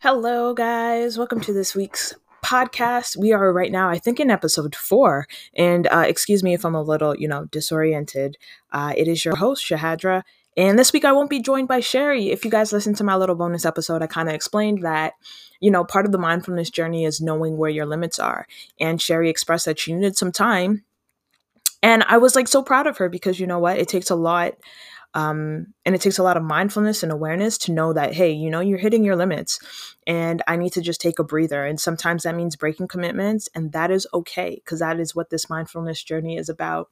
Hello, guys. Welcome to this week's podcast. We are right now, I think, in episode four. And uh, excuse me if I'm a little, you know, disoriented. Uh, it is your host, Shahadra. And this week I won't be joined by Sherry. If you guys listened to my little bonus episode, I kind of explained that, you know, part of the mindfulness journey is knowing where your limits are. And Sherry expressed that she needed some time. And I was like so proud of her because you know what? It takes a lot um, and it takes a lot of mindfulness and awareness to know that, hey, you know, you're hitting your limits and I need to just take a breather. And sometimes that means breaking commitments, and that is okay because that is what this mindfulness journey is about.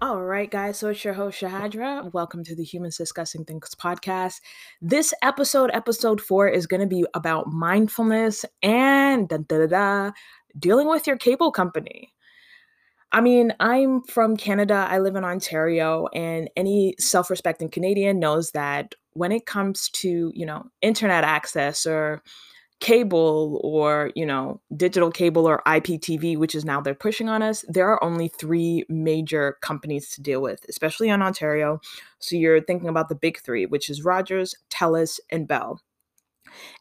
All right, guys. So it's your host, Shahadra. Welcome to the Humans Discussing Things podcast. This episode, episode four, is going to be about mindfulness and dealing with your cable company. I mean, I'm from Canada. I live in Ontario, and any self-respecting Canadian knows that when it comes to, you know, internet access or cable or, you know, digital cable or IPTV, which is now they're pushing on us, there are only three major companies to deal with, especially in Ontario. So you're thinking about the big three, which is Rogers, TELUS, and Bell.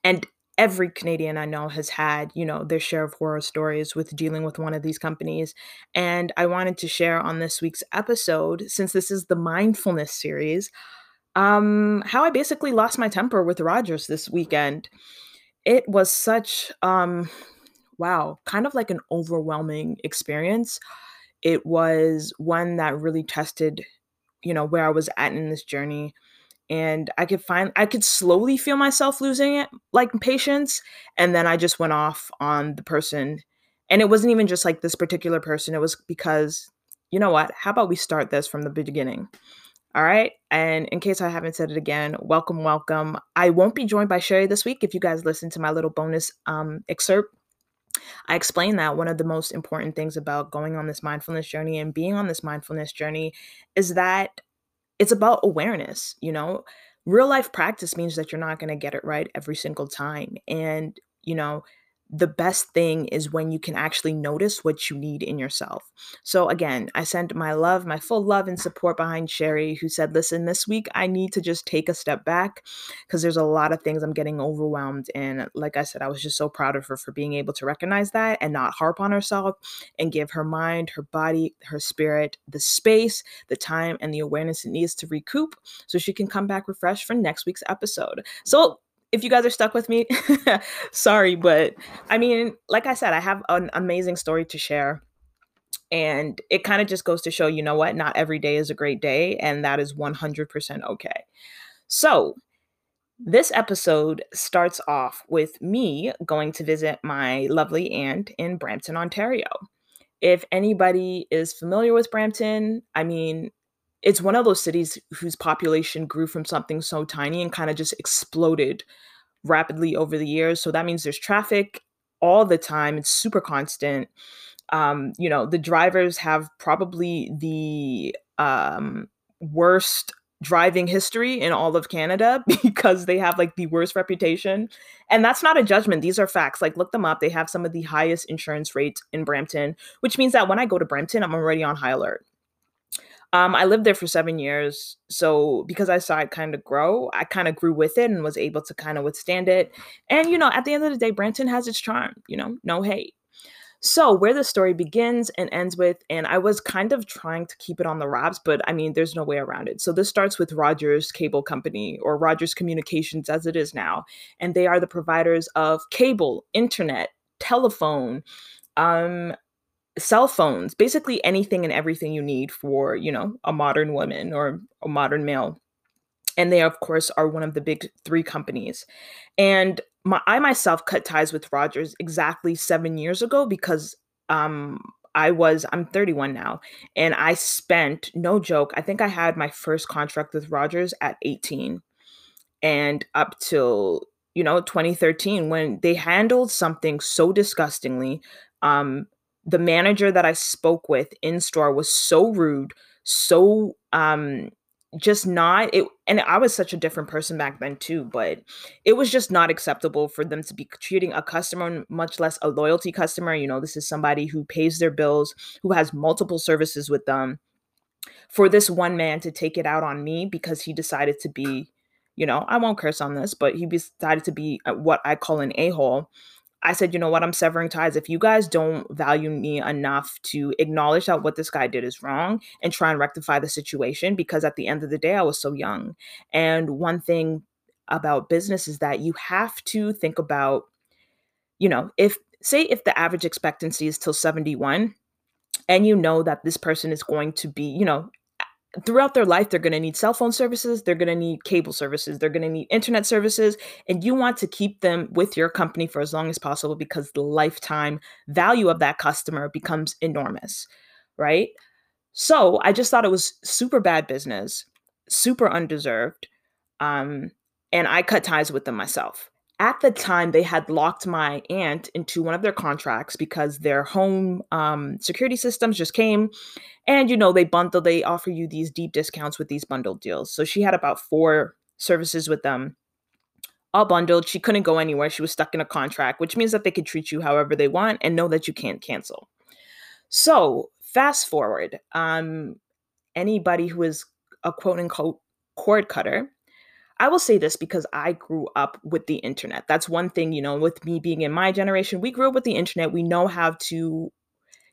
And every Canadian I know has had, you know, their share of horror stories with dealing with one of these companies. And I wanted to share on this week's episode, since this is the mindfulness series, um, how I basically lost my temper with Rogers this weekend. It was such um wow, kind of like an overwhelming experience. It was one that really tested, you know, where I was at in this journey and I could find I could slowly feel myself losing it like patience and then I just went off on the person and it wasn't even just like this particular person it was because you know what how about we start this from the beginning? All right and in case I haven't said it again welcome welcome. I won't be joined by Sherry this week if you guys listen to my little bonus um excerpt. I explained that one of the most important things about going on this mindfulness journey and being on this mindfulness journey is that it's about awareness, you know? Real life practice means that you're not going to get it right every single time. And, you know, the best thing is when you can actually notice what you need in yourself. So, again, I sent my love, my full love and support behind Sherry, who said, Listen, this week I need to just take a step back because there's a lot of things I'm getting overwhelmed. And like I said, I was just so proud of her for being able to recognize that and not harp on herself and give her mind, her body, her spirit the space, the time, and the awareness it needs to recoup so she can come back refreshed for next week's episode. So, if you guys are stuck with me, sorry, but I mean, like I said, I have an amazing story to share. And it kind of just goes to show, you know what? Not every day is a great day, and that is 100% okay. So, this episode starts off with me going to visit my lovely aunt in Brampton, Ontario. If anybody is familiar with Brampton, I mean, it's one of those cities whose population grew from something so tiny and kind of just exploded rapidly over the years. So that means there's traffic all the time. It's super constant. Um, you know, the drivers have probably the um, worst driving history in all of Canada because they have like the worst reputation. And that's not a judgment. These are facts. Like look them up. They have some of the highest insurance rates in Brampton, which means that when I go to Brampton, I'm already on high alert. Um, I lived there for seven years. So because I saw it kind of grow, I kind of grew with it and was able to kind of withstand it. And, you know, at the end of the day, Brampton has its charm, you know, no hate. So, where the story begins and ends with, and I was kind of trying to keep it on the wraps, but I mean, there's no way around it. So, this starts with Rogers Cable Company or Rogers Communications as it is now. And they are the providers of cable, internet, telephone, um, cell phones, basically anything and everything you need for, you know, a modern woman or a modern male. And they, of course, are one of the big three companies. And my, I myself cut ties with Rogers exactly seven years ago because um, I was, I'm 31 now, and I spent, no joke, I think I had my first contract with Rogers at 18 and up till you know 2013 when they handled something so disgustingly um the manager that I spoke with in store was so rude, so um just not it and I was such a different person back then too, but it was just not acceptable for them to be treating a customer, much less a loyalty customer. You know, this is somebody who pays their bills, who has multiple services with them. For this one man to take it out on me because he decided to be you know, I won't curse on this, but he decided to be uh, what I call an a hole. I said, you know what, I'm severing ties. If you guys don't value me enough to acknowledge that what this guy did is wrong and try and rectify the situation, because at the end of the day, I was so young. And one thing about business is that you have to think about, you know, if, say, if the average expectancy is till 71, and you know that this person is going to be, you know, throughout their life, they're going to need cell phone services, they're going to need cable services, they're going to need internet services, and you want to keep them with your company for as long as possible because the lifetime value of that customer becomes enormous, right? So I just thought it was super bad business, super undeserved. Um, and I cut ties with them myself. At the time, they had locked my aunt into one of their contracts because their home um, security systems just came and you know, they bundle, they offer you these deep discounts with these bundled deals. So she had about four services with them, all bundled. She couldn't go anywhere. She was stuck in a contract, which means that they could treat you however they want and know that you can't cancel. So fast forward, um, anybody who is a quote unquote cord cutter, I will say this because I grew up with the internet. That's one thing, you know, with me being in my generation, we grew up with the internet. We know how to,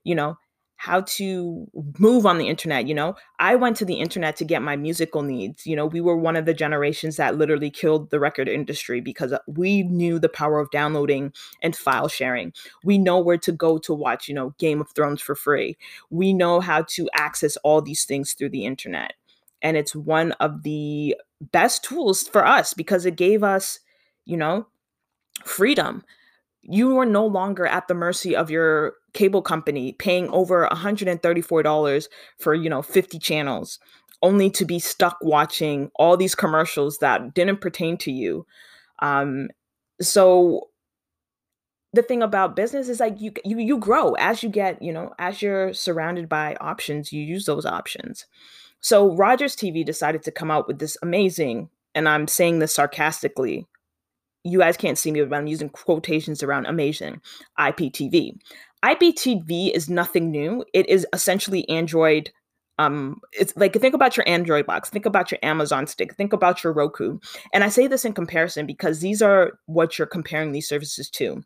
you know, how to move on the internet you know? I went to the internet to get my musical needs you know? We were one of the generations that literally killed the record industry because we knew the power of downloading and file sharing. We know where to go to watch you know game of thrones for free. We know how to access all these things through the internet and it's one of the best tools for us because it gave us you know freedom you are no longer at the mercy of your cable company paying over $134 for, you know, 50 channels only to be stuck watching all these commercials that didn't pertain to you. Um, so the thing about business is like you you you grow as you get, you know, as you're surrounded by options, you use those options. So Rogers TV decided to come out with this amazing, and I'm saying this sarcastically, you guys can't see me, but I'm using quotations around amazing IPTV. IPTV is nothing new. It is essentially Android. Um, it's like think about your Android box, think about your Amazon stick, think about your Roku. And I say this in comparison because these are what you're comparing these services to.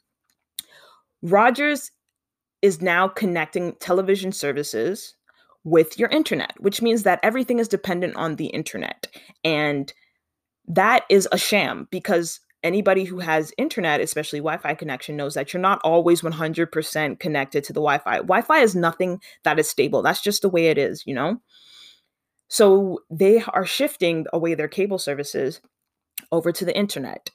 Rogers is now connecting television services with your internet, which means that everything is dependent on the internet. And that is a sham because anybody who has internet, especially Wi Fi connection, knows that you're not always 100% connected to the Wi Fi. Wi Fi is nothing that is stable. That's just the way it is, you know? So they are shifting away their cable services over to the internet.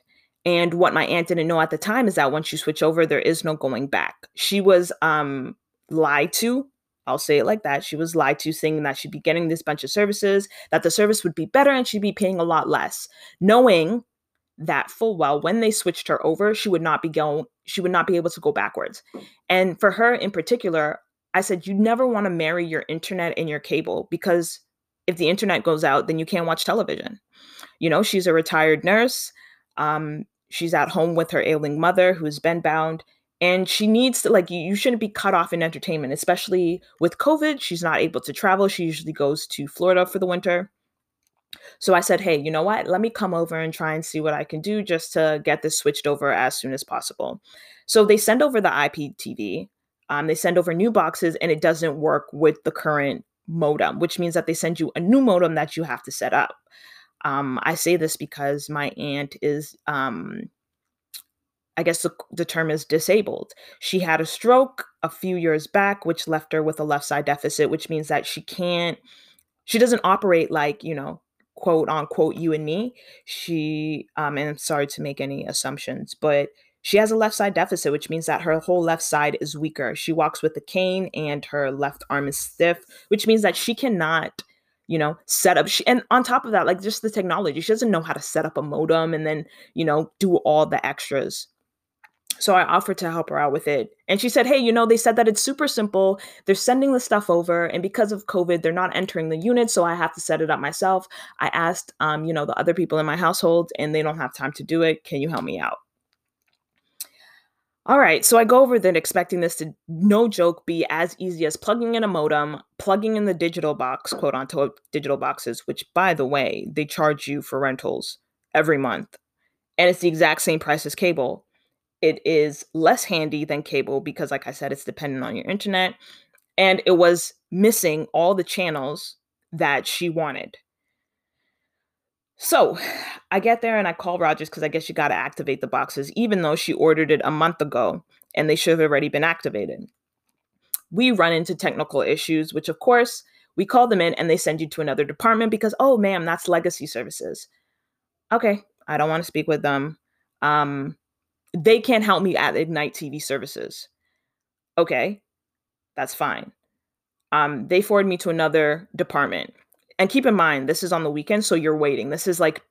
And what my aunt didn't know at the time is that once you switch over, there is no going back. She was um, lied to. I'll say it like that. She was lied to, saying that she'd be getting this bunch of services, that the service would be better and she'd be paying a lot less, knowing that full well when they switched her over she would not be going she would not be able to go backwards. And for her in particular i said you never want to marry your internet and your cable because if the internet goes out then you can't watch television. You know she's a retired nurse um, she's at home with her ailing mother who's been bound and she needs to like you shouldn't be cut off in entertainment especially with covid she's not able to travel she usually goes to florida for the winter so I said, hey, you know what? Let me come over and try and see what I can do just to get this switched over as soon as possible. So they send over the IPTV, um, they send over new boxes, and it doesn't work with the current modem, which means that they send you a new modem that you have to set up. Um, I say this because my aunt is, um, I guess the, the term is disabled. She had a stroke a few years back, which left her with a left side deficit, which means that she can't, she doesn't operate like, you know, quote unquote you and me. She um and i'm sorry to make any assumptions but she has a left side deficit which means that her whole left side is weaker. She walks with a cane and her left arm is stiff which means that she cannot you know set up she, and on top of that like just the technology she doesn't know how to set up a modem and then you know do all the extras so I offered to help her out with it. And she said, Hey, you know, they said that it's super simple. They're sending the stuff over. And because of COVID, they're not entering the unit. So I have to set it up myself. I asked, um, you know, the other people in my household, and they don't have time to do it. Can you help me out? All right. So I go over then expecting this to, no joke, be as easy as plugging in a modem, plugging in the digital box, quote unquote, digital boxes, which by the way, they charge you for rentals every month. And it's the exact same price as cable. It is less handy than cable because, like I said, it's dependent on your internet. And it was missing all the channels that she wanted. So I get there and I call Rogers because I guess you got to activate the boxes, even though she ordered it a month ago and they should have already been activated. We run into technical issues, which of course we call them in and they send you to another department because, oh, ma'am, that's legacy services. Okay, I don't want to speak with them. Um, they can't help me at Ignite TV services. Okay, that's fine. Um, they forward me to another department. And keep in mind, this is on the weekend, so you're waiting. This is like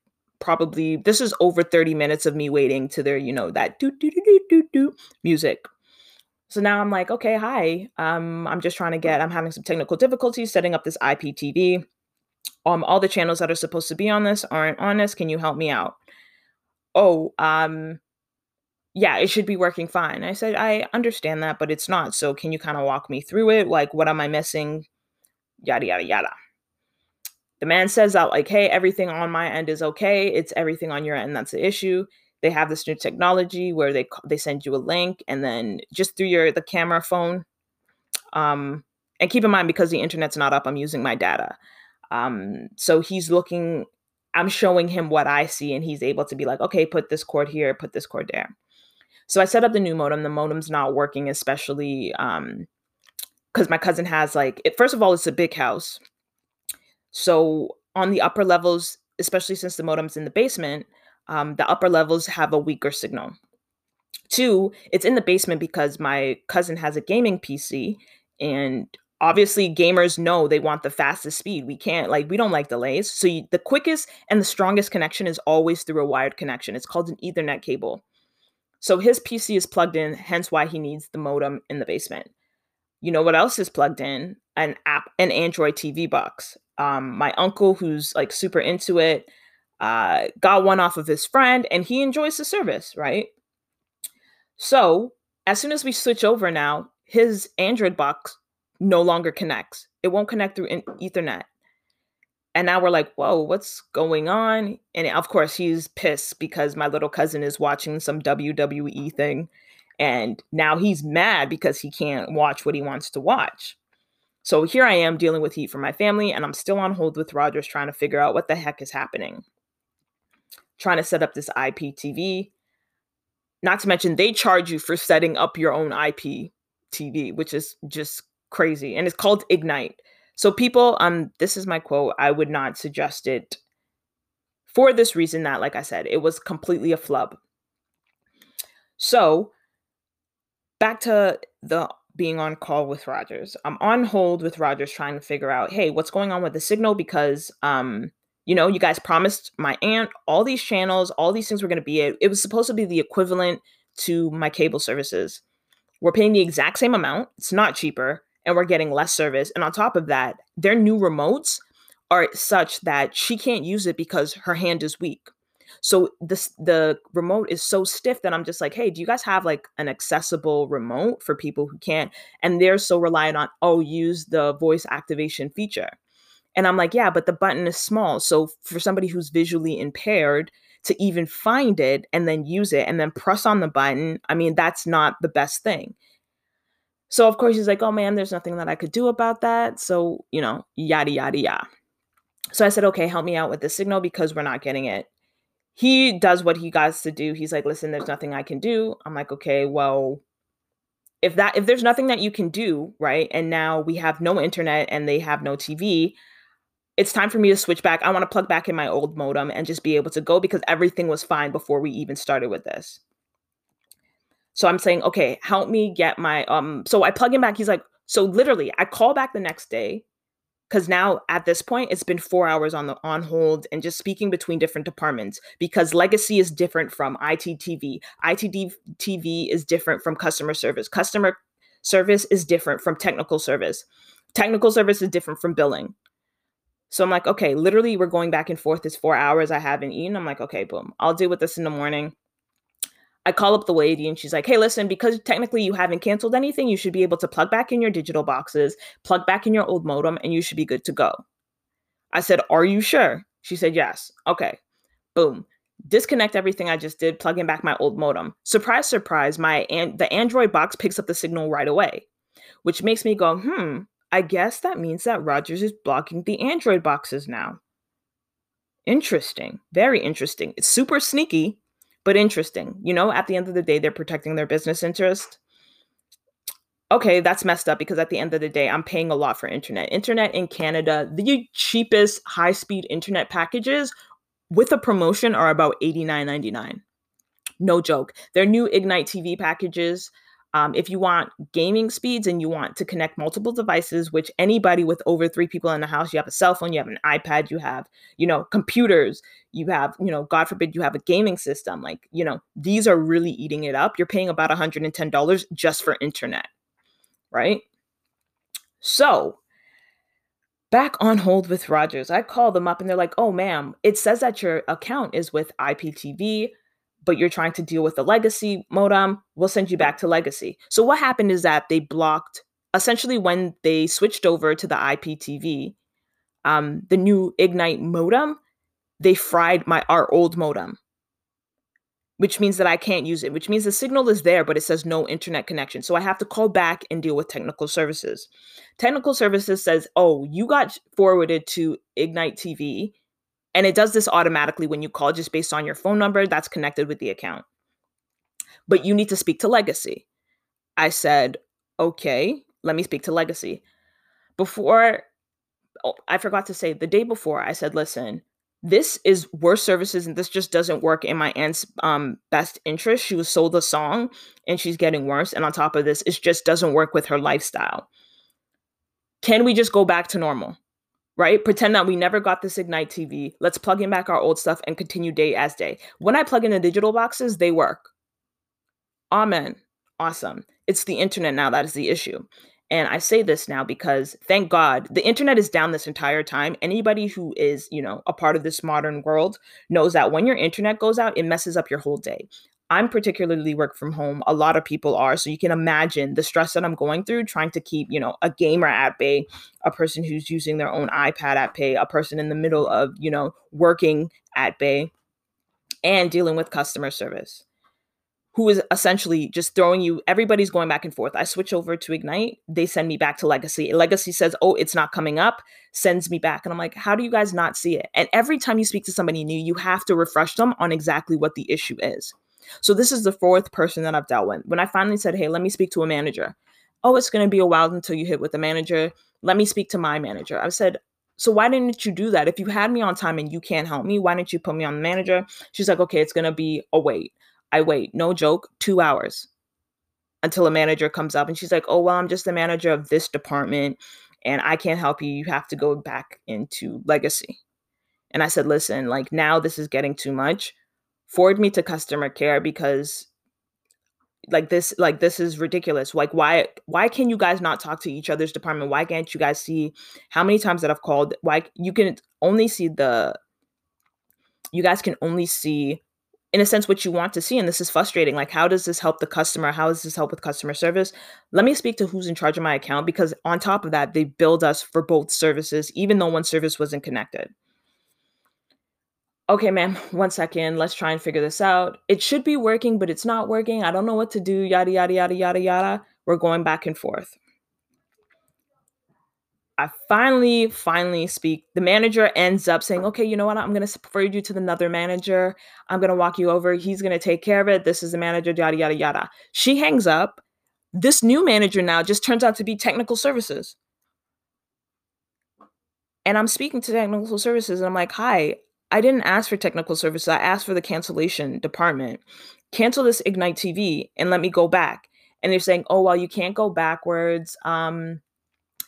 probably this is over 30 minutes of me waiting to their, you know, that do do do do do music. So now I'm like, okay, hi. Um, I'm just trying to get, I'm having some technical difficulties setting up this IPTV. Um, all the channels that are supposed to be on this aren't on this. Can you help me out? Oh, um, yeah, it should be working fine. I said, I understand that, but it's not. So can you kind of walk me through it? Like, what am I missing? Yada, yada, yada. The man says out, like, hey, everything on my end is okay. It's everything on your end that's the issue they have this new technology where they they send you a link and then just through your the camera phone um and keep in mind because the internet's not up i'm using my data um so he's looking i'm showing him what i see and he's able to be like okay put this cord here put this cord there so i set up the new modem the modem's not working especially um because my cousin has like it, first of all it's a big house so on the upper levels especially since the modem's in the basement um, the upper levels have a weaker signal. Two, it's in the basement because my cousin has a gaming PC, and obviously gamers know they want the fastest speed. We can't like we don't like delays. So you, the quickest and the strongest connection is always through a wired connection. It's called an Ethernet cable. So his PC is plugged in, hence why he needs the modem in the basement. You know what else is plugged in? An app, an Android TV box. Um, my uncle, who's like super into it, uh, got one off of his friend and he enjoys the service, right? So as soon as we switch over now, his Android box no longer connects. It won't connect through Ethernet. And now we're like, whoa, what's going on? And of course, he's pissed because my little cousin is watching some WWE thing. And now he's mad because he can't watch what he wants to watch. So here I am dealing with heat from my family, and I'm still on hold with Rogers trying to figure out what the heck is happening trying to set up this IPTV. Not to mention, they charge you for setting up your own IPTV, which is just crazy. And it's called Ignite. So, people, um, this is my quote. I would not suggest it for this reason that, like I said, it was completely a flub. So, back to the being on call with Rogers. I'm on hold with Rogers trying to figure out, hey, what's going on with the signal because um you know, you guys promised my aunt all these channels, all these things were going to be it. It was supposed to be the equivalent to my cable services. We're paying the exact same amount. It's not cheaper and we're getting less service. And on top of that, their new remotes are such that she can't use it because her hand is weak. So this the remote is so stiff that I'm just like, hey, do you guys have like an accessible remote for people who can't? And they're so reliant on, oh, use the voice activation feature. And I'm like, yeah, but the button is small. So for somebody who's visually impaired to even find it and then use it and then press on the button, I mean, that's not the best thing. So of course he's like, oh man, there's nothing that I could do about that. So, you know, yada, yada, yada. So I said, okay, help me out with the signal because we're not getting it. He does what he got to do. He's like, listen, there's nothing I can do. I'm like, okay, well, if that if there's nothing that you can do, right? And now we have no internet and they have no TV, it's time for me to switch back. I want to plug back in my old modem and just be able to go because everything was fine before we even started with this. So I'm saying, okay, help me get my um so I plug him back. He's like, so literally, I call back the next day because now at this point it's been four hours on the on hold and just speaking between different departments because legacy is different from IPTV. IPTV is different from customer service. Customer service is different from technical service. Technical service is different from billing. So I'm like, okay, literally, we're going back and forth. This four hours I haven't eaten. I'm like, okay, boom, I'll deal with this in the morning. I call up the lady and she's like, hey, listen, because technically you haven't canceled anything, you should be able to plug back in your digital boxes, plug back in your old modem, and you should be good to go. I said, are you sure? She said, yes. Okay, boom. disconnect everything I just did, plug in back my old modem. Surprise, surprise, my an- the Android box picks up the signal right away, which makes me go, hmm, I guess that means that Rogers is blocking the Android boxes now. Interesting. Very interesting. It's super sneaky, but interesting. You know, at the end of the day, they're protecting their business interest. Okay, that's messed up because at the end of the day, I'm paying a lot for internet. Internet in Canada, the cheapest high speed internet packages with a promotion are about $89.99. No joke. Their new Ignite TV packages um, if you want gaming speeds and you want to connect multiple devices, which anybody with over three people in the house, you have a cell phone, you have an iPad, you have, you know, computers, you have, you know, God forbid you have a gaming system. Like, you know, these are really eating it up. You're paying about $110 just for internet, right? So, back on hold with Rogers. I call them up and they're like, oh, ma'am, it says that your account is with IPTV but you're trying to deal with the legacy modem, we'll send you back to legacy. So what happened is that they blocked essentially when they switched over to the IPTV, um, the new Ignite modem, they fried my our old modem, which means that I can't use it, which means the signal is there, but it says no internet connection. So I have to call back and deal with technical services. Technical services says, oh, you got forwarded to Ignite TV and it does this automatically when you call just based on your phone number that's connected with the account. But you need to speak to Legacy. I said, okay, let me speak to Legacy. Before, oh, I forgot to say the day before, I said, listen, this is worse services and this just doesn't work in my aunt's um, best interest. She was sold a song and she's getting worse. And on top of this, it just doesn't work with her lifestyle. Can we just go back to normal? Right? Pretend that we never got this Ignite TV. Let's plug in back our old stuff and continue day as day. When I plug in the digital boxes, they work. Amen. Awesome. It's the internet now that is the issue. And I say this now because thank God the internet is down this entire time. Anybody who is, you know, a part of this modern world knows that when your internet goes out, it messes up your whole day. I'm particularly work from home. A lot of people are. So you can imagine the stress that I'm going through trying to keep, you know, a gamer at bay, a person who's using their own iPad at bay, a person in the middle of, you know, working at bay and dealing with customer service who is essentially just throwing you everybody's going back and forth i switch over to ignite they send me back to legacy legacy says oh it's not coming up sends me back and i'm like how do you guys not see it and every time you speak to somebody new you have to refresh them on exactly what the issue is so this is the fourth person that I've dealt with. When I finally said, "Hey, let me speak to a manager," oh, it's going to be a while until you hit with the manager. Let me speak to my manager. I said, so why didn't you do that? If you had me on time and you can't help me, why didn't you put me on the manager? She's like, okay, it's gonna be a wait. I wait, no joke, two hours until a manager comes up and she's like, oh well, I'm just the manager of this department and I can't help you. You have to go back into legacy. And I said, listen, like now this is getting too much forward me to customer care because like this like this is ridiculous. Like why why can you guys not talk to each other's department? Why can't you guys see how many times that i've called? Why you can only see the you guys can only see in a sense what you want to see and this is frustrating. Like how does this help the customer? How does this help with customer service? Let me speak to who's in charge of my account because on top of that they billed us for both services even though one service wasn't connected okay, ma'am, one second. Let's try and figure this out. It should be working, but it's not working. I don't know what to do. Yada, yada, yada, yada, yada. We're going back and forth. I finally, finally speak. The manager ends up saying, okay, you know what? I'm going to forward you to another manager. I'm going to walk you over. He's going to take care of it. This is the manager, yada, yada, yada. She hangs up. This new manager now just turns out to be technical services. And I'm speaking to technical services and I'm like, hi, I didn't ask for technical services. I asked for the cancellation department. Cancel this Ignite TV and let me go back. And they're saying, oh, well, you can't go backwards. Um,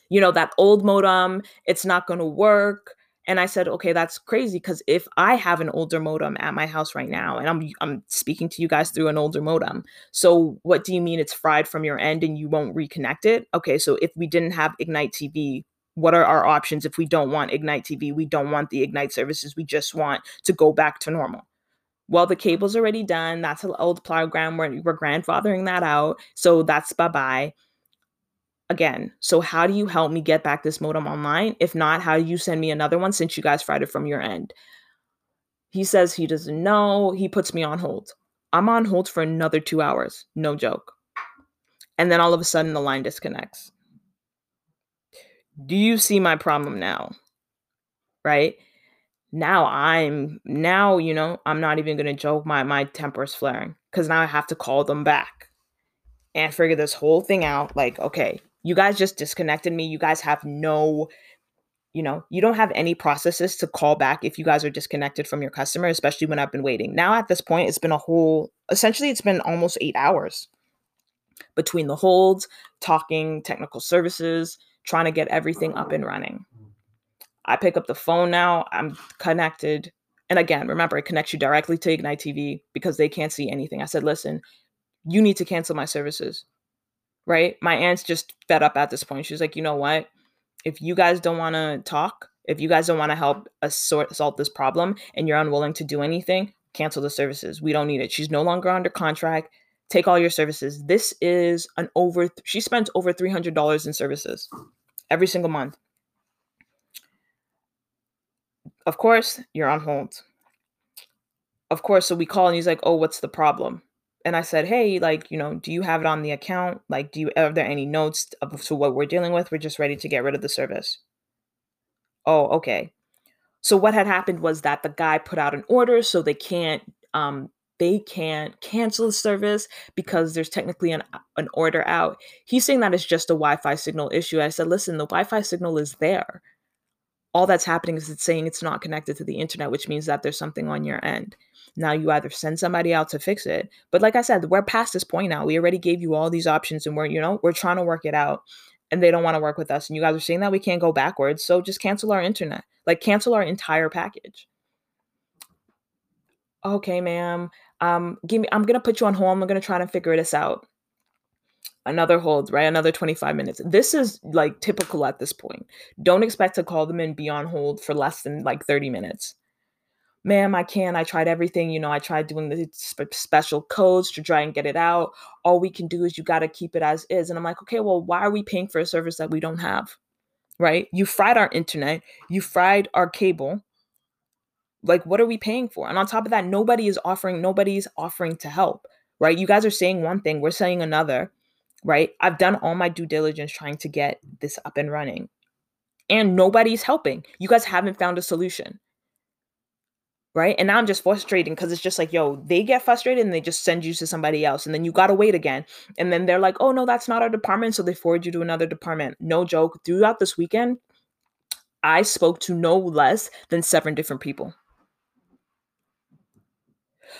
you know, that old modem, it's not going to work. And I said, okay, that's crazy because if I have an older modem at my house right now, and I'm I'm speaking to you guys through an older modem, so what do you mean it's fried from your end and you won't reconnect it? Okay, so if we didn't have Ignite TV, what are our options if we don't want Ignite TV? We don't want the Ignite services. We just want to go back to normal. Well, the cable's already done. That's an old program. We're, we're grandfathering that out. So that's bye bye. Again, so how do you help me get back this modem online? If not, how do you send me another one since you guys fried it from your end? He says he doesn't know. He puts me on hold. I'm on hold for another two hours. No joke. And then all of a sudden the line disconnects. Do you see my problem now? Right? Now I'm now, you know, I'm not even gonna joke. My my temper's flaring. Cause now I have to call them back and figure this whole thing out. Like, okay, you guys just disconnected me. You guys have no you know, you don't have any processes to call back if you guys are disconnected from your customer, especially when I've been waiting. Now, at this point, it's been a whole, essentially, it's been almost eight hours between the holds, talking technical services, trying to get everything up and running. Mm-hmm. I pick up the phone now, I'm connected. And again, remember, it connects you directly to Ignite TV because they can't see anything. I said, listen, you need to cancel my services, right? My aunt's just fed up at this point. She's like, you know what? if you guys don't want to talk, if you guys don't want to help us sort solve this problem and you're unwilling to do anything, cancel the services. We don't need it. She's no longer under contract. Take all your services. This is an over she spends over $300 in services every single month. Of course, you're on hold. Of course, so we call and he's like, "Oh, what's the problem?" and I said, "Hey, like, you know, do you have it on the account? Like, do you are there any notes of to what we're dealing with? We're just ready to get rid of the service." Oh, okay. So what had happened was that the guy put out an order, so they can't um they can't cancel the service because there's technically an an order out. He's saying that it's just a Wi-Fi signal issue. I said, "Listen, the Wi-Fi signal is there. All that's happening is it's saying it's not connected to the internet, which means that there's something on your end." Now you either send somebody out to fix it. But like I said, we're past this point now. We already gave you all these options and we're, you know, we're trying to work it out and they don't want to work with us. And you guys are saying that we can't go backwards. So just cancel our internet. Like cancel our entire package. Okay, ma'am. Um, give me I'm gonna put you on hold. I'm gonna try to figure this out. Another hold, right? Another 25 minutes. This is like typical at this point. Don't expect to call them and be on hold for less than like 30 minutes ma'am, I can't. I tried everything. You know, I tried doing the sp- special codes to try and get it out. All we can do is you got to keep it as is. And I'm like, okay, well, why are we paying for a service that we don't have? Right? You fried our internet, you fried our cable. Like, what are we paying for? And on top of that, nobody is offering, nobody's offering to help, right? You guys are saying one thing, we're saying another, right? I've done all my due diligence trying to get this up and running, and nobody's helping. You guys haven't found a solution right? And now I'm just frustrating because it's just like, yo, they get frustrated and they just send you to somebody else. And then you got to wait again. And then they're like, oh, no, that's not our department. So they forward you to another department. No joke. Throughout this weekend, I spoke to no less than seven different people.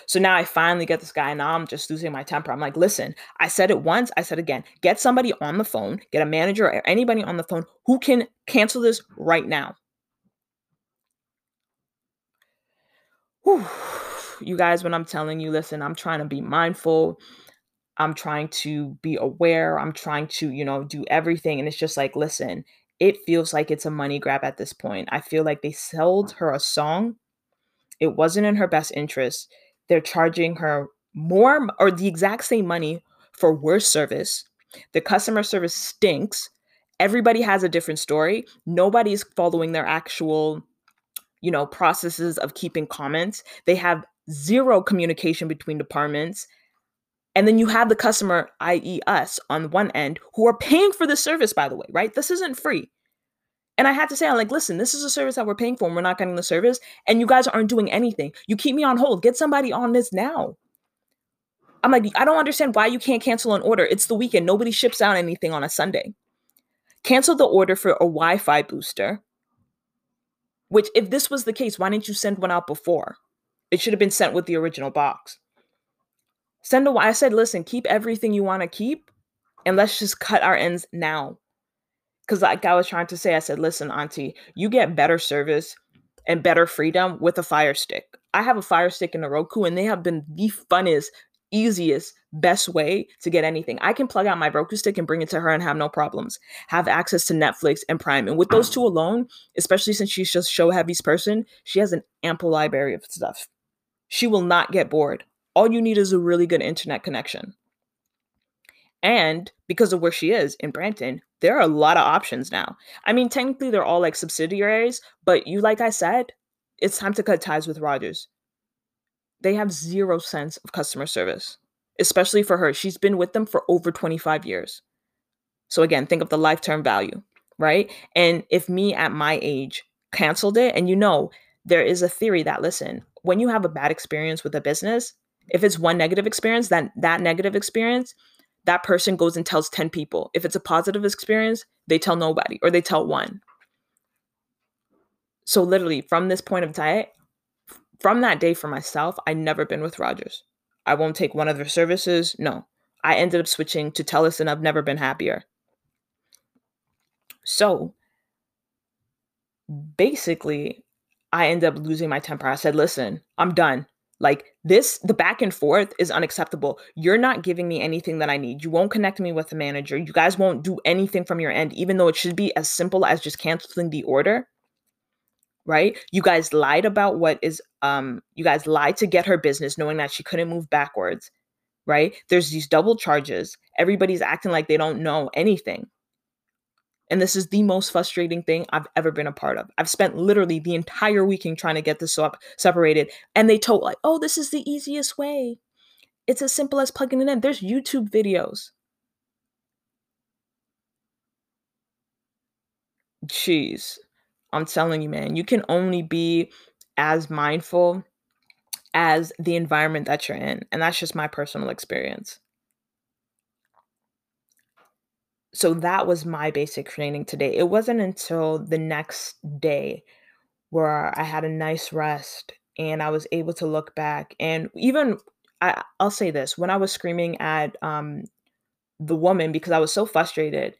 So now I finally get this guy. and Now I'm just losing my temper. I'm like, listen, I said it once, I said again. Get somebody on the phone, get a manager or anybody on the phone who can cancel this right now. whew, you guys, when I'm telling you, listen, I'm trying to be mindful. I'm trying to be aware. I'm trying to, you know, do everything. And it's just like, listen, it feels like it's a money grab at this point. I feel like they sold her a song. It wasn't in her best interest. They're charging her more or the exact same money for worse service. The customer service stinks. Everybody has a different story. Nobody's following their actual you know processes of keeping comments they have zero communication between departments and then you have the customer i.e us on one end who are paying for the service by the way right this isn't free and i had to say i'm like listen this is a service that we're paying for and we're not getting the service and you guys aren't doing anything you keep me on hold get somebody on this now i'm like i don't understand why you can't cancel an order it's the weekend nobody ships out anything on a sunday cancel the order for a wi-fi booster which, if this was the case, why didn't you send one out before? It should have been sent with the original box. Send a. I said, listen, keep everything you want to keep, and let's just cut our ends now. Because, like I was trying to say, I said, listen, Auntie, you get better service and better freedom with a Fire Stick. I have a Fire Stick and a Roku, and they have been the funnest easiest, best way to get anything. I can plug out my Roku stick and bring it to her and have no problems. Have access to Netflix and Prime. And with those two alone, especially since she's just show heavy's person, she has an ample library of stuff. She will not get bored. All you need is a really good internet connection. And because of where she is in Brampton, there are a lot of options now. I mean, technically they're all like subsidiaries, but you like I said, it's time to cut ties with Rogers. they have zero sense of customer service, especially for her. She's been with them for over 25 years. So again, think of the lifetime value, right? And if me at my age canceled it, and you know, there is a theory that listen, when you have a bad experience with a business, if it's one negative experience, then that negative experience, that person goes and tells 10 people. If it's a positive experience, they tell nobody or they tell one. So literally from this point of time, from that day for myself, I never been with Rogers. I won't take one of their services. No. I ended up switching to TELUS and I've never been happier. So basically, I ended up losing my temper. I said, listen, I'm done. Like this, the back and forth is unacceptable. You're not giving me anything that I need. You won't connect me with the manager. You guys won't do anything from your end, even though it should be as simple as just canceling the order. Right? You guys lied about what is um you guys lied to get her business knowing that she couldn't move backwards. Right? There's these double charges. Everybody's acting like they don't know anything. And this is the most frustrating thing I've ever been a part of. I've spent literally the entire weekend trying to get this up separated. And they told like, oh, this is the easiest way. It's as simple as plugging it in. There's YouTube videos. Jeez. I'm telling you, man, you can only be as mindful as the environment that you're in. And that's just my personal experience. So that was my basic training today. It wasn't until the next day where I had a nice rest and I was able to look back and even I, I'll say this when I was screaming at um, the woman because I was so frustrated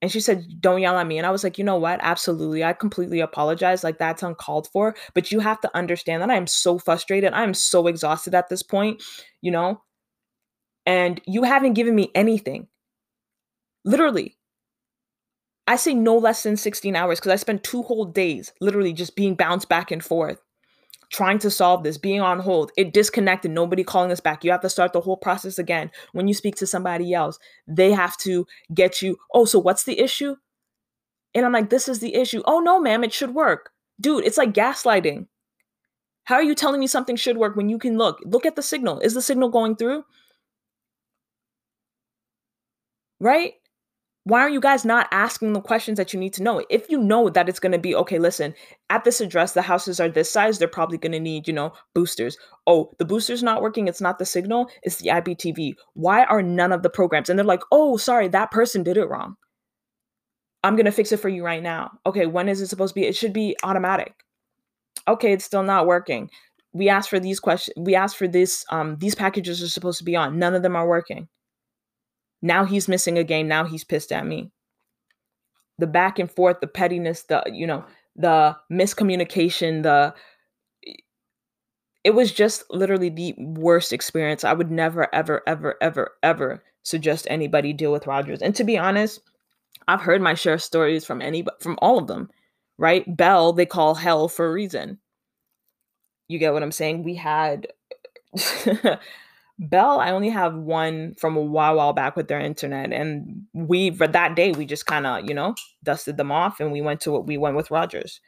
and she said don't yell at me. And i was like you know what? Absolutely. I completely apologize. Like that's uncalled for but you have to understand that i am so frustrated. I am so exhausted at this point you know and you haven't given me anything Literally. I say no less than 16 hours because I spent two whole days literally just being bounced back and forth, trying to solve this, being on hold. It disconnected, nobody calling us back. You have to start the whole process again. When you speak to somebody else, they have to get you, oh, so what's the issue? And I'm like, this is the issue. Oh, no, ma'am, it should work. Dude, it's like gaslighting. How are you telling me something should work when you can look? Look at the signal. Is the signal going through? Right? Why are you guys not asking the questions that you need to know? If you know that it's going to be, okay, listen, at this address, the houses are this size, they're probably going to need, you know, boosters. Oh, the booster's not working. It's not the signal, it's the IPTV. Why are none of the programs? And they're like, oh, sorry, that person did it wrong. I'm going to fix it for you right now. Okay, when is it supposed to be? It should be automatic. Okay, it's still not working. We asked for these questions. We asked for this. Um, these packages are supposed to be on. None of them are working. Now he's missing a game. Now he's pissed at me. The back and forth, the pettiness, the, you know, the miscommunication, the, it was just literally the worst experience. I would never, ever, ever, ever, ever suggest anybody deal with Rogers. And to be honest, I've heard my share of stories from any from all of them, right? Bell, they call hell for a reason. You get what I'm saying? We had Bell, I only have one from a while, while back with their internet, and we for that day we just kind of you know dusted them off, and we went to what we went with Rogers.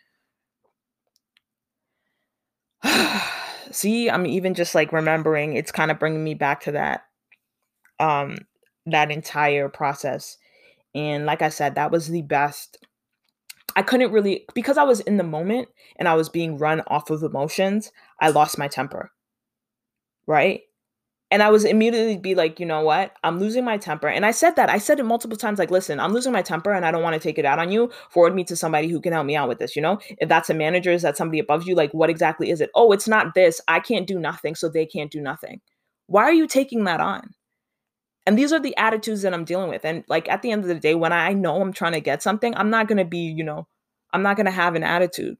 See, I'm even just like remembering. It's kind of bringing me back to that, um, that entire process, and like I said, that was the best. I couldn't really because I was in the moment and I was being run off of emotions. I lost my temper. Right and I was immediately be like, you know what? I'm losing my temper. And I said that. I said it multiple times like, listen, I'm losing my temper and I don't want to take it out on you. Forward me to somebody who can help me out with this, you know? If that's a manager, is that somebody above you? Like, what exactly is it? Oh, it's not this. I can't do nothing, so they can't do nothing. Why are you taking that on? And these are the attitudes that I'm dealing with. And like at the end of the day, when I know I'm trying to get something, I'm not going to be, you know, I'm not going to have an attitude.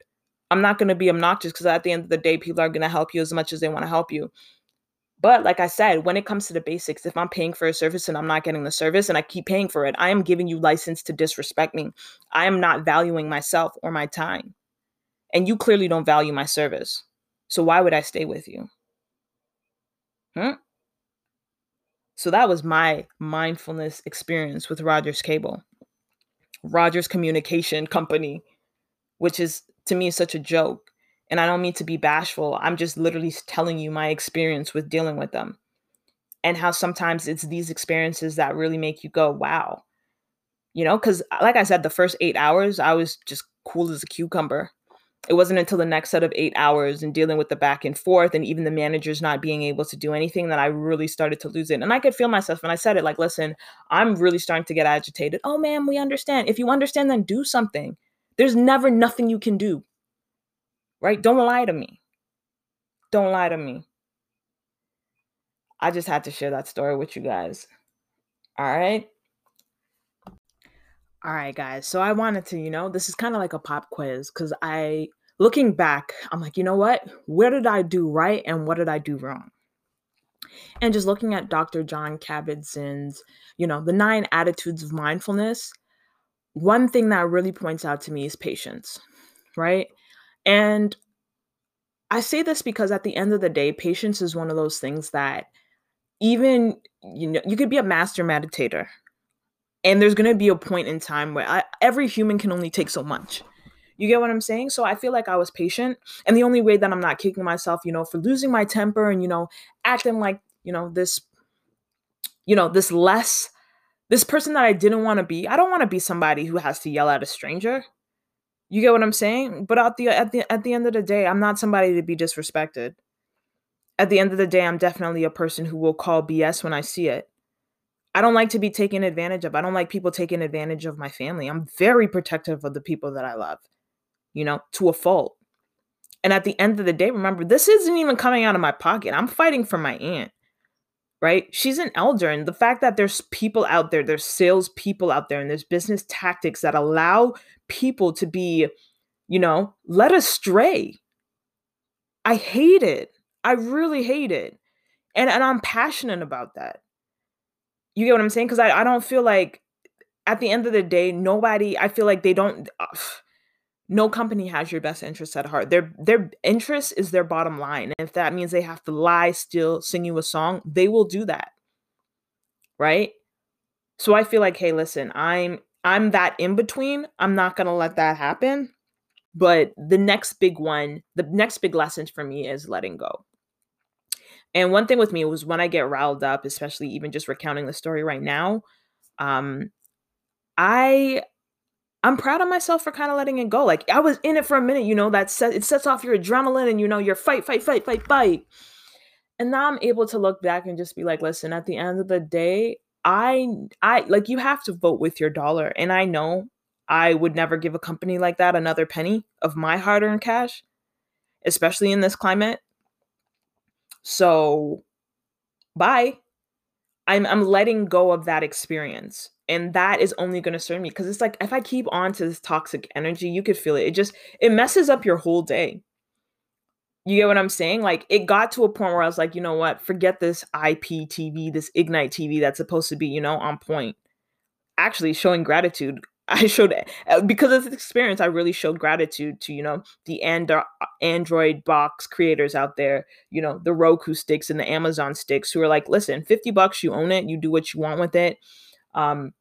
I'm not going to be obnoxious because at the end of the day, people are going to help you as much as they want to help you. But like I said, when it comes to the basics, if I'm paying for a service and I'm not getting the service and I keep paying for it, I am giving you license to disrespect me. I am not valuing myself or my time. And you clearly don't value my service. So why would I stay with you? Hmm? So that was my mindfulness experience with Rogers Cable. Rogers Communication Company, which is to me such a joke. And I don't mean to be bashful. I'm just literally telling you my experience with dealing with them and how sometimes it's these experiences that really make you go, wow. You know, because uh, like I said, the first eight hours, I was just cool as a cucumber it wasn't until the next set of eight hours and dealing with the back and forth and even the managers not being able to do anything that I really started to lose it. And I could feel myself when I said it like, listen, I'm really starting to get agitated. Oh, man, we understand. If you understand, then do something. There's never nothing you can do. Right? Don't lie to me. Don't lie to me. I just had to share that story with you guys. All right. All right, guys. So I wanted to, you know, this is kind of like a pop quiz because I, looking back, I'm like, you know what? Where did I do right and what did I do wrong? And just looking at Dr. Jon Kabat-Zinn's, you know, the nine attitudes of mindfulness, one thing that really points out to me is patience, right? And I say this because at the end of the day, patience is one of those things that even, you know, you could be a master meditator, and there's going to be a point in time where I, every human can only take so much. You get what i'm saying? So i feel like i was patient and the only way that i'm not kicking myself you know for losing my temper and you know acting like you know this you know this less this person that i didn't want to be i don't want to be somebody who has to yell at a stranger you get what i'm saying but at the at the at the end of the day i'm not somebody to be disrespected at the end of the day i'm definitely a person who will call bs when i see it I don't like to be taken advantage of. I don't like people taking advantage of my family. I'm very protective of the people that I love, you know, to a fault. And at the end of the day, remember, this isn't even coming out of my pocket. I'm fighting for my aunt, right? She's an elder. And the fact that there's people out there, there's sales people out there, and there's business tactics that allow people to be, you know, led astray. I hate it. I really hate it. And, and I'm passionate about that. You get what I'm saying? Because I, I don't feel like at the end of the day, nobody, I feel like they don't, uh, no company has your best interest at heart. Their their interest is their bottom line. And if that means they have to lie, steal, sing you a song, they will do that. Right? So I feel like, hey, listen, I'm I'm that in between. I'm not gonna let that happen. But the next big one, the next big lesson for me is letting go. And one thing with me was when I get riled up, especially even just recounting the story right now, um, I I'm proud of myself for kind of letting it go. Like I was in it for a minute, you know, that set, it sets off your adrenaline and you know, your fight, fight, fight, fight, fight. And now I'm able to look back and just be like, listen, at the end of the day, I I like you have to vote with your dollar. And I know I would never give a company like that another penny of my hard-earned cash, especially in this climate. So bye. I'm I'm letting go of that experience. And that is only going to serve me because it's like if I keep on to this toxic energy, you could feel it. It just it messes up your whole day. You get what I'm saying? Like it got to a point where I was like, you know what? Forget this IPTV, this Ignite TV that's supposed to be, you know, on point. Actually showing gratitude I showed uh, because of this experience, I really showed gratitude to you know the and- Android box creators out there, you know the Roku sticks and the Amazon sticks who are like, listen, fifty bucks, you own it, you do what you want with it. Um,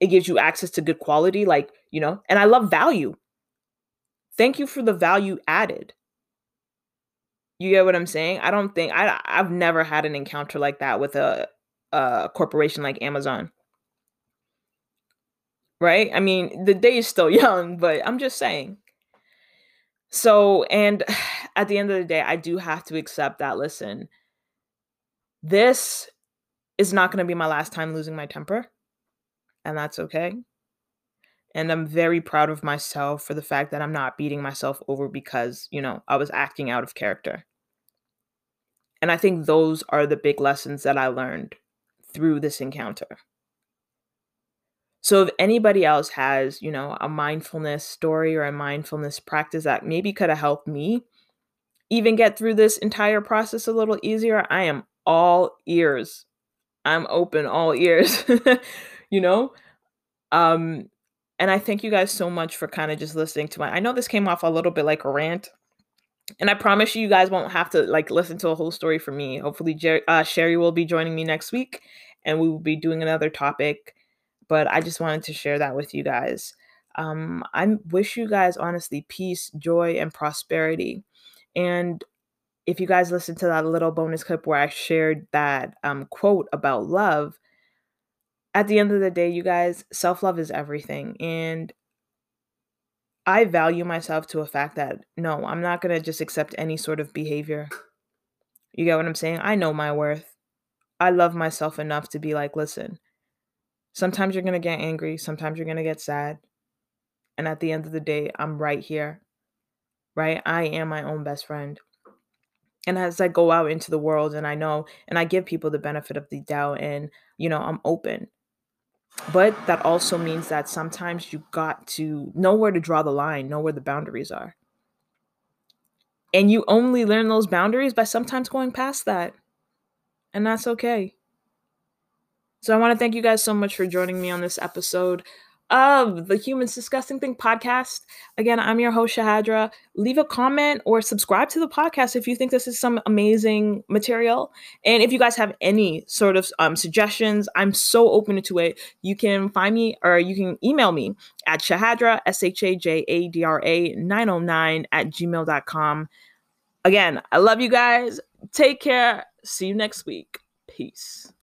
it gives you access to good quality, like you know, and I love value. Thank you for the value added. You get what I'm saying? I don't think I I've never had an encounter like that with a a corporation like Amazon right? I mean, the day is still young, but I'm just saying. So, and at the end of the day, I do have to accept that listen, this is not going to be my last time losing my temper, and that's okay. And I'm very proud of myself for the fact that I'm not beating myself over because, you know, I was acting out of character. And I think those are the big lessons that I learned through this encounter. So if anybody else has, you know, a mindfulness story or a mindfulness practice that maybe could have helped me even get through this entire process a little easier, I am all ears. I'm open all ears. you know? Um and I thank you guys so much for kind of just listening to my I know this came off a little bit like a rant. And I promise you, you guys won't have to like listen to a whole story from me. Hopefully, Jer- uh, Sherry will be joining me next week, and we will be doing another topic but I just wanted to share that with you guys. Um, I wish you guys honestly peace, joy, and prosperity. And if you guys listen to that little bonus clip where I shared that um, quote about love, at the end of the day, you guys, self love is everything. And I value myself to a fact that no, I'm not going to just accept any sort of behavior. You get what I'm saying? I know my worth. I love myself enough to be like, listen, sometimes you're going to get angry, sometimes you're going to get sad. And at the end of the day, I'm right here, right? I am my own best friend. And as I go out into the world and I know, and I give people the benefit of the doubt, and, you know, I'm open. But that also means that sometimes you got to know where to draw the line, know where the boundaries are. And you only learn those boundaries by sometimes going past that. And that's okay. So I want to thank you guys so much for joining me on this episode of the Humans Discussing Thing podcast. Again, I'm your host, Shajadra. Leave a comment or subscribe to the podcast if you think this is some amazing material. And if you guys have any sort of um, suggestions, I'm so open to it. You can find me or you can email me at Shajadra, S H A J A D R A 909 at gmail.com. Again, I love you guys. Take care. See you next week. Peace.